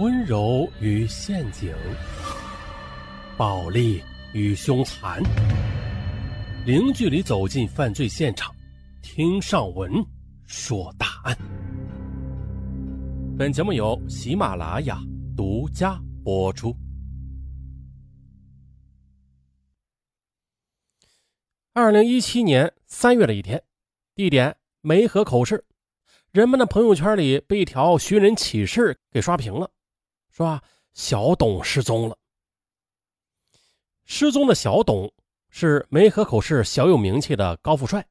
温柔与陷阱，暴力与凶残，零距离走进犯罪现场，听上文说大案。本节目由喜马拉雅独家播出。二零一七年三月的一天，地点梅河口市，人们的朋友圈里被一条寻人启事给刷屏了。说啊，小董失踪了。失踪的小董是梅河口市小有名气的高富帅，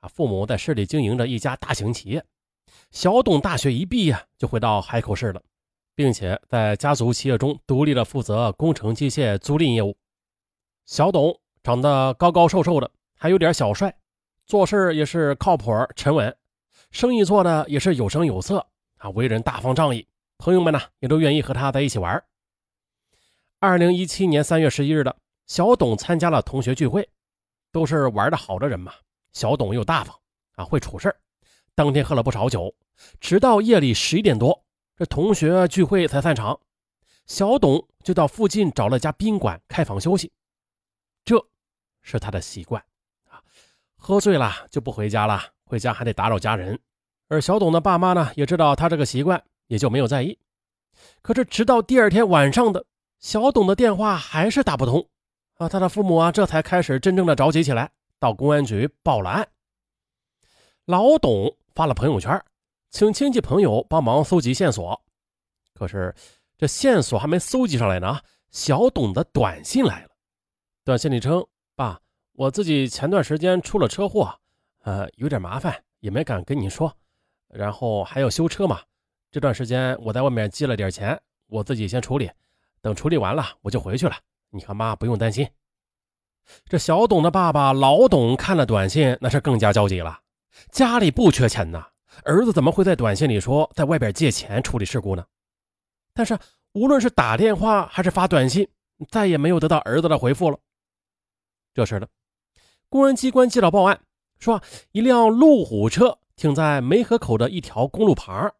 啊，父母在市里经营着一家大型企业。小董大学一毕业就回到海口市了，并且在家族企业中独立的负责工程机械租赁业务。小董长得高高瘦瘦的，还有点小帅，做事也是靠谱沉稳，生意做的也是有声有色啊，为人大方仗义。朋友们呢，也都愿意和他在一起玩。二零一七年三月十一日的小董参加了同学聚会，都是玩的好的人嘛。小董又大方啊，会处事。当天喝了不少酒，直到夜里十一点多，这同学聚会才散场。小董就到附近找了家宾馆开房休息，这是他的习惯啊。喝醉了就不回家了，回家还得打扰家人。而小董的爸妈呢，也知道他这个习惯。也就没有在意，可是直到第二天晚上的小董的电话还是打不通啊！他的父母啊，这才开始真正的着急起来，到公安局报了案。老董发了朋友圈，请亲戚朋友帮忙搜集线索。可是这线索还没搜集上来呢，小董的短信来了。短信里称：“爸，我自己前段时间出了车祸，呃，有点麻烦，也没敢跟你说。然后还要修车嘛。”这段时间我在外面借了点钱，我自己先处理，等处理完了我就回去了。你和妈不用担心。这小董的爸爸老董看了短信，那是更加焦急了。家里不缺钱呐，儿子怎么会在短信里说在外边借钱处理事故呢？但是无论是打电话还是发短信，再也没有得到儿子的回复了。这时呢，公安机关接到报案，说一辆路虎车停在梅河口的一条公路旁。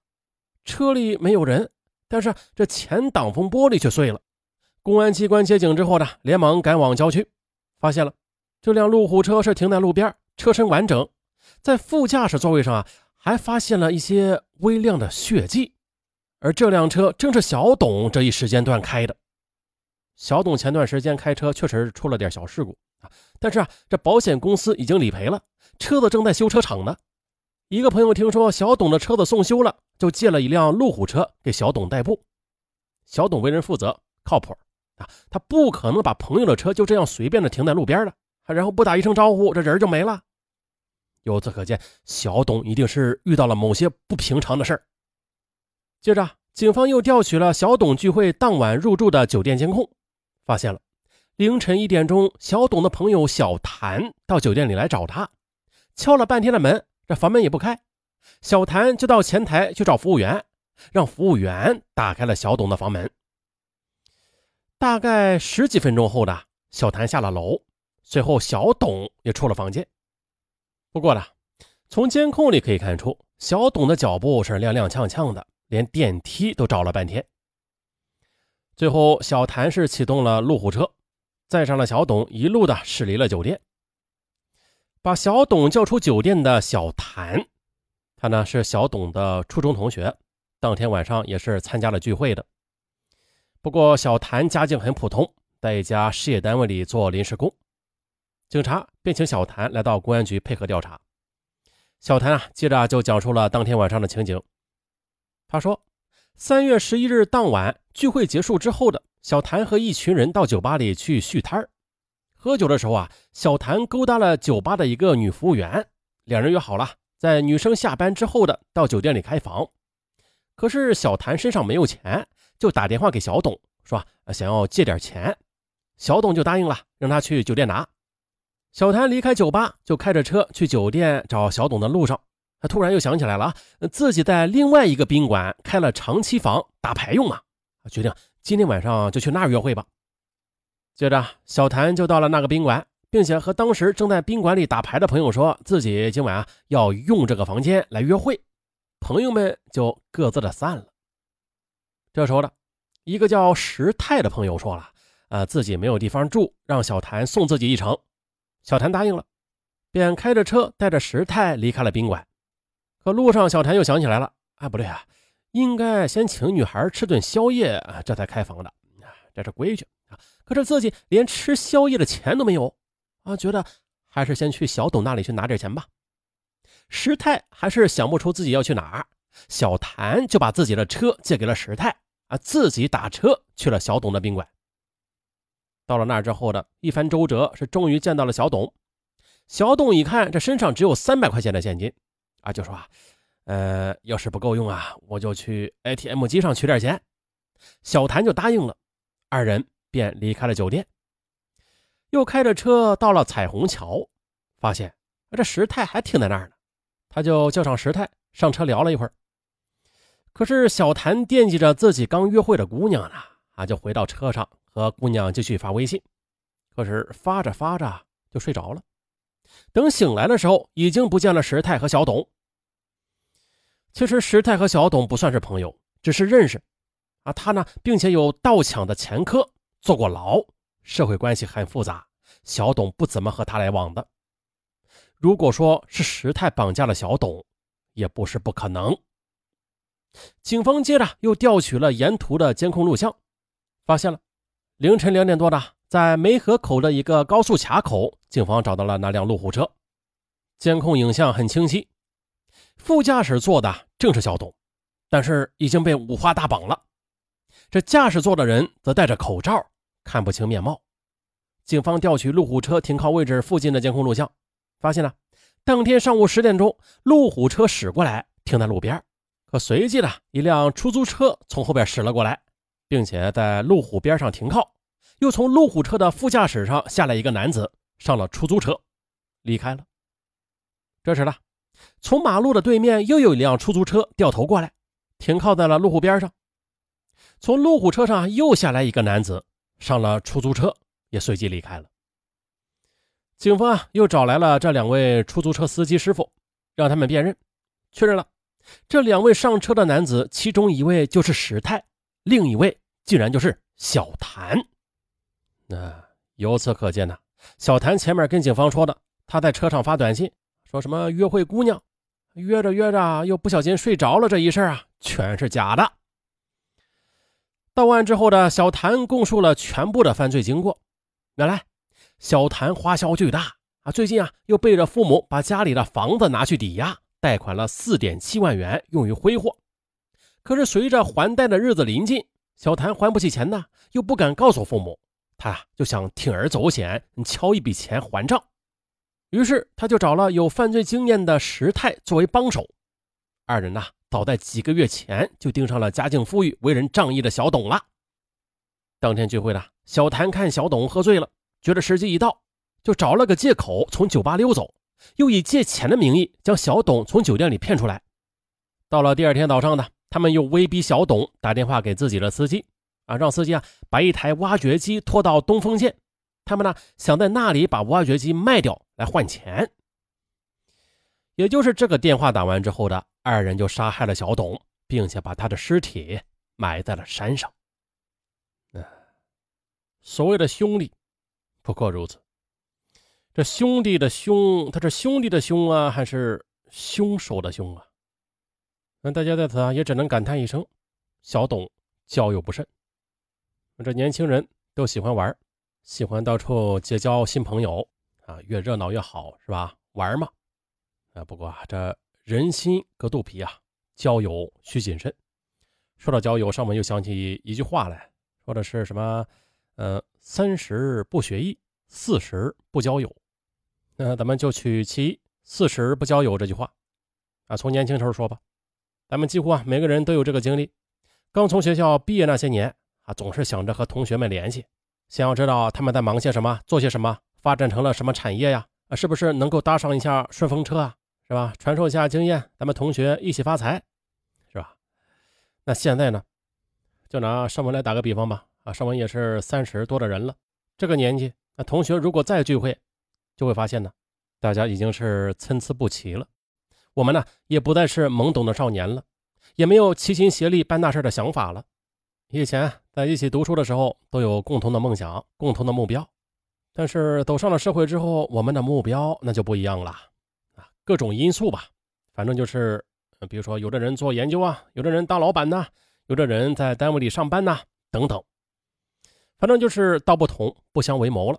车里没有人，但是这前挡风玻璃却碎了。公安机关接警之后呢，连忙赶往郊区，发现了这辆路虎车是停在路边，车身完整，在副驾驶座位上啊，还发现了一些微量的血迹。而这辆车正是小董这一时间段开的。小董前段时间开车确实出了点小事故啊，但是啊，这保险公司已经理赔了，车子正在修车厂呢。一个朋友听说小董的车子送修了，就借了一辆路虎车给小董代步。小董为人负责、靠谱啊，他不可能把朋友的车就这样随便的停在路边的，然后不打一声招呼，这人就没了。由此可见，小董一定是遇到了某些不平常的事儿。接着，警方又调取了小董聚会当晚入住的酒店监控，发现了凌晨一点钟，小董的朋友小谭到酒店里来找他，敲了半天的门。这房门也不开，小谭就到前台去找服务员，让服务员打开了小董的房门。大概十几分钟后的，小谭下了楼，随后小董也出了房间。不过呢，从监控里可以看出，小董的脚步是踉踉跄跄的，连电梯都找了半天。最后，小谭是启动了路虎车，载上了小董，一路的驶离了酒店。把小董叫出酒店的小谭，他呢是小董的初中同学，当天晚上也是参加了聚会的。不过小谭家境很普通，在一家事业单位里做临时工。警察便请小谭来到公安局配合调查。小谭啊，接着就讲述了当天晚上的情景。他说，三月十一日当晚聚会结束之后的小谭和一群人到酒吧里去续摊儿。喝酒的时候啊，小谭勾搭了酒吧的一个女服务员，两人约好了在女生下班之后的到酒店里开房。可是小谭身上没有钱，就打电话给小董说想要借点钱，小董就答应了，让他去酒店拿。小谭离开酒吧，就开着车去酒店找小董的路上，他突然又想起来了，自己在另外一个宾馆开了长期房打牌用嘛，决定今天晚上就去那儿约会吧。接着，小谭就到了那个宾馆，并且和当时正在宾馆里打牌的朋友说自己今晚啊要用这个房间来约会。朋友们就各自的散了。这时候呢一个叫石泰的朋友说了，呃，自己没有地方住，让小谭送自己一程。小谭答应了，便开着车带着石泰离开了宾馆。可路上，小谭又想起来了，哎，不对啊，应该先请女孩吃顿宵夜啊，这才开房的，这是规矩啊。可是自己连吃宵夜的钱都没有啊，觉得还是先去小董那里去拿点钱吧。石泰还是想不出自己要去哪儿，小谭就把自己的车借给了石泰。啊，自己打车去了小董的宾馆。到了那儿之后的一番周折，是终于见到了小董。小董一看，这身上只有三百块钱的现金，啊，就说啊，呃，要是不够用啊，我就去 ATM 机上取点钱。小谭就答应了，二人便离开了酒店，又开着车到了彩虹桥，发现这石泰还停在那儿呢，他就叫上石泰上车聊了一会儿。可是小谭惦记着自己刚约会的姑娘呢，啊，就回到车上和姑娘继续发微信。可是发着发着就睡着了。等醒来的时候，已经不见了石泰和小董。其实石泰和小董不算是朋友，只是认识。啊，他呢，并且有盗抢的前科，坐过牢，社会关系很复杂。小董不怎么和他来往的。如果说是石泰绑架了小董，也不是不可能。警方接着又调取了沿途的监控录像，发现了凌晨两点多的，在梅河口的一个高速卡口，警方找到了那辆路虎车，监控影像很清晰，副驾驶坐的正是小董，但是已经被五花大绑了，这驾驶座的人则戴着口罩，看不清面貌。警方调取路虎车停靠位置附近的监控录像，发现了当天上午十点钟，路虎车驶过来，停在路边。可随即呢，一辆出租车从后边驶了过来，并且在路虎边上停靠，又从路虎车的副驾驶上下来一个男子，上了出租车，离开了。这时呢，从马路的对面又有一辆出租车掉头过来，停靠在了路虎边上，从路虎车上又下来一个男子，上了出租车，也随即离开了。警方啊，又找来了这两位出租车司机师傅，让他们辨认，确认了。这两位上车的男子，其中一位就是石泰，另一位竟然就是小谭。那由此可见呢，小谭前面跟警方说的，他在车上发短信，说什么约会姑娘，约着约着又不小心睡着了这一事啊，全是假的。到案之后的小谭供述了全部的犯罪经过。原来，小谭花销巨大啊，最近啊又背着父母把家里的房子拿去抵押。贷款了四点七万元用于挥霍，可是随着还贷的日子临近，小谭还不起钱呢，又不敢告诉父母，他就想铤而走险，敲一笔钱还账。于是他就找了有犯罪经验的石泰作为帮手。二人呐，早在几个月前就盯上了家境富裕、为人仗义的小董了。当天聚会呢，小谭看小董喝醉了，觉得时机已到，就找了个借口从酒吧溜走。又以借钱的名义将小董从酒店里骗出来。到了第二天早上呢，他们又威逼小董打电话给自己的司机，啊，让司机啊把一台挖掘机拖到东风县，他们呢想在那里把挖掘机卖掉来换钱。也就是这个电话打完之后的，二人就杀害了小董，并且把他的尸体埋在了山上。所谓的兄弟，不过如此。这兄弟的兄，他是兄弟的兄啊，还是凶手的凶啊？那大家在此啊，也只能感叹一声：小董交友不慎。这年轻人都喜欢玩，喜欢到处结交新朋友啊，越热闹越好，是吧？玩嘛。啊，不过啊，这人心隔肚皮啊，交友需谨慎。说到交友，上文又想起一句话来，说的是什么？呃，三十不学艺，四十不交友。那咱们就取其“四十不交友”这句话，啊，从年轻时候说吧，咱们几乎啊每个人都有这个经历。刚从学校毕业那些年啊，总是想着和同学们联系，想要知道他们在忙些什么，做些什么，发展成了什么产业呀？啊，是不是能够搭上一下顺风车啊？是吧？传授一下经验，咱们同学一起发财，是吧？那现在呢，就拿尚文来打个比方吧。啊，尚文也是三十多的人了，这个年纪，那同学如果再聚会。就会发现呢，大家已经是参差不齐了。我们呢，也不再是懵懂的少年了，也没有齐心协力办大事的想法了。以前在一起读书的时候都有共同的梦想、共同的目标，但是走上了社会之后，我们的目标那就不一样了，各种因素吧，反正就是，比如说有的人做研究啊，有的人当老板呐，有的人在单位里上班呐，等等，反正就是道不同不相为谋了。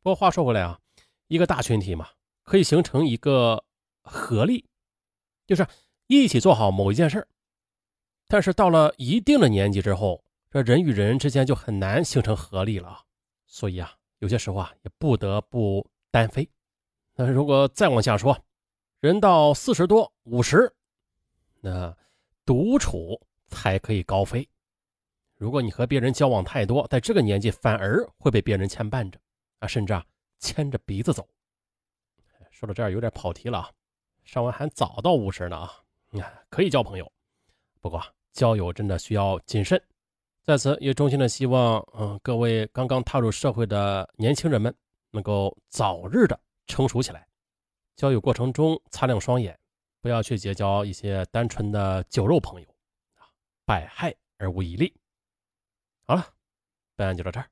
不过话说回来啊，一个大群体嘛，可以形成一个合力，就是一起做好某一件事但是到了一定的年纪之后，这人与人之间就很难形成合力了。所以啊，有些时候啊，也不得不单飞。那如果再往下说，人到四十多、五十，那独处才可以高飞。如果你和别人交往太多，在这个年纪反而会被别人牵绊着啊，甚至啊牵着鼻子走。说到这儿有点跑题了啊，上文还早到五十呢啊，可以交朋友，不过。交友真的需要谨慎，在此也衷心的希望，嗯，各位刚刚踏入社会的年轻人们能够早日的成熟起来。交友过程中擦亮双眼，不要去结交一些单纯的酒肉朋友，啊，百害而无一利。好了，本案就到这儿。